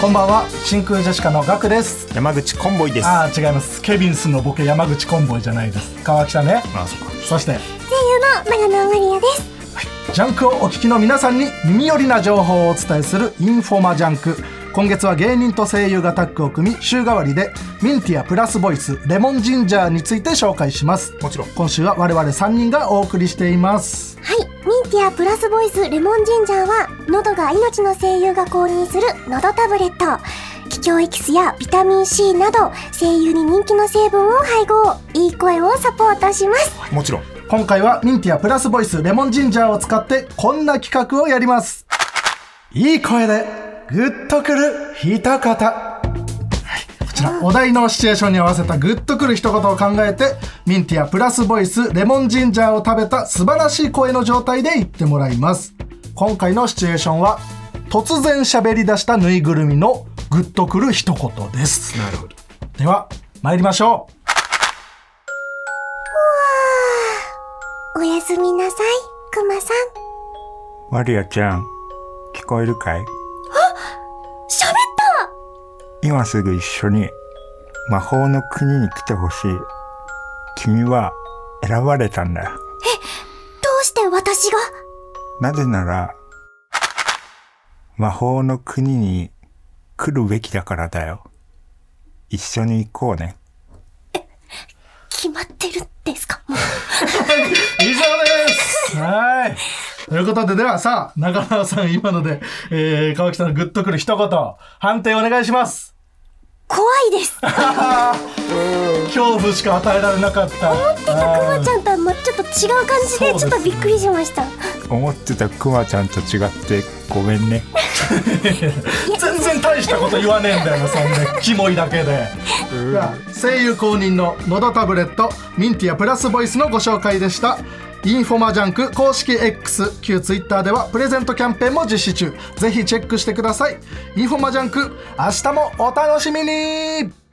こんばんは。真空ジェシカのガクです。山口コンボイです。ああ違います。ケビンスのボケ山口コンボイじゃないです。川北ね。あそそして。声優の長縄まりあです。ジャンクをお聞きの皆さんに耳寄りな情報をお伝えするインフォマジャンク。今月は芸人と声優がタッグを組み週替わりでミンティアプラスボイスレモンジンジャーについて紹介します。もちろん。今週は我々3人がお送りしています。はい。ミンティアプラスボイスレモンジンジャーは喉が命の声優が公認する喉タブレット。気境エキスやビタミン C など声優に人気の成分を配合。いい声をサポートします。もちろん。今回はミンティアプラスボイスレモンジンジャーを使ってこんな企画をやります。いい声でグッとくる一言はいこちらお題のシチュエーションに合わせたグッとくる一言を考えてミンティアプラスボイスレモンジンジャーを食べた素晴らしい声の状態で言ってもらいます。今回のシチュエーションは突然喋り出したぬいぐるみのグッとくる一言です。なるほど。では参りましょう。おやすみなさいクマさん。マリアちゃん聞こえるかい？今すぐ一緒に魔法の国に来てほしい。君は選ばれたんだ。よどうして私が？なぜなら魔法の国に来るべきだからだよ。一緒に行こうね。決まってるんですか？ということで、ではさあ、中川さん、今ので、えー、川北のグッとくる一言、判定お願いします。怖いです 恐怖しか与えられなかった。思ってたクマちゃんとはまちょっと違う感じでちょっとびっくりしました思ってたクマちゃんと違ってごめんね全然大したこと言わねえんだよな、そんで、キモいだけで。声優公認ののどタブレット、ミンティアプラスボイスのご紹介でした。インフォマジャンク公式 X 旧 Twitter ではプレゼントキャンペーンも実施中。ぜひチェックしてください。インフォマジャンク明日もお楽しみに。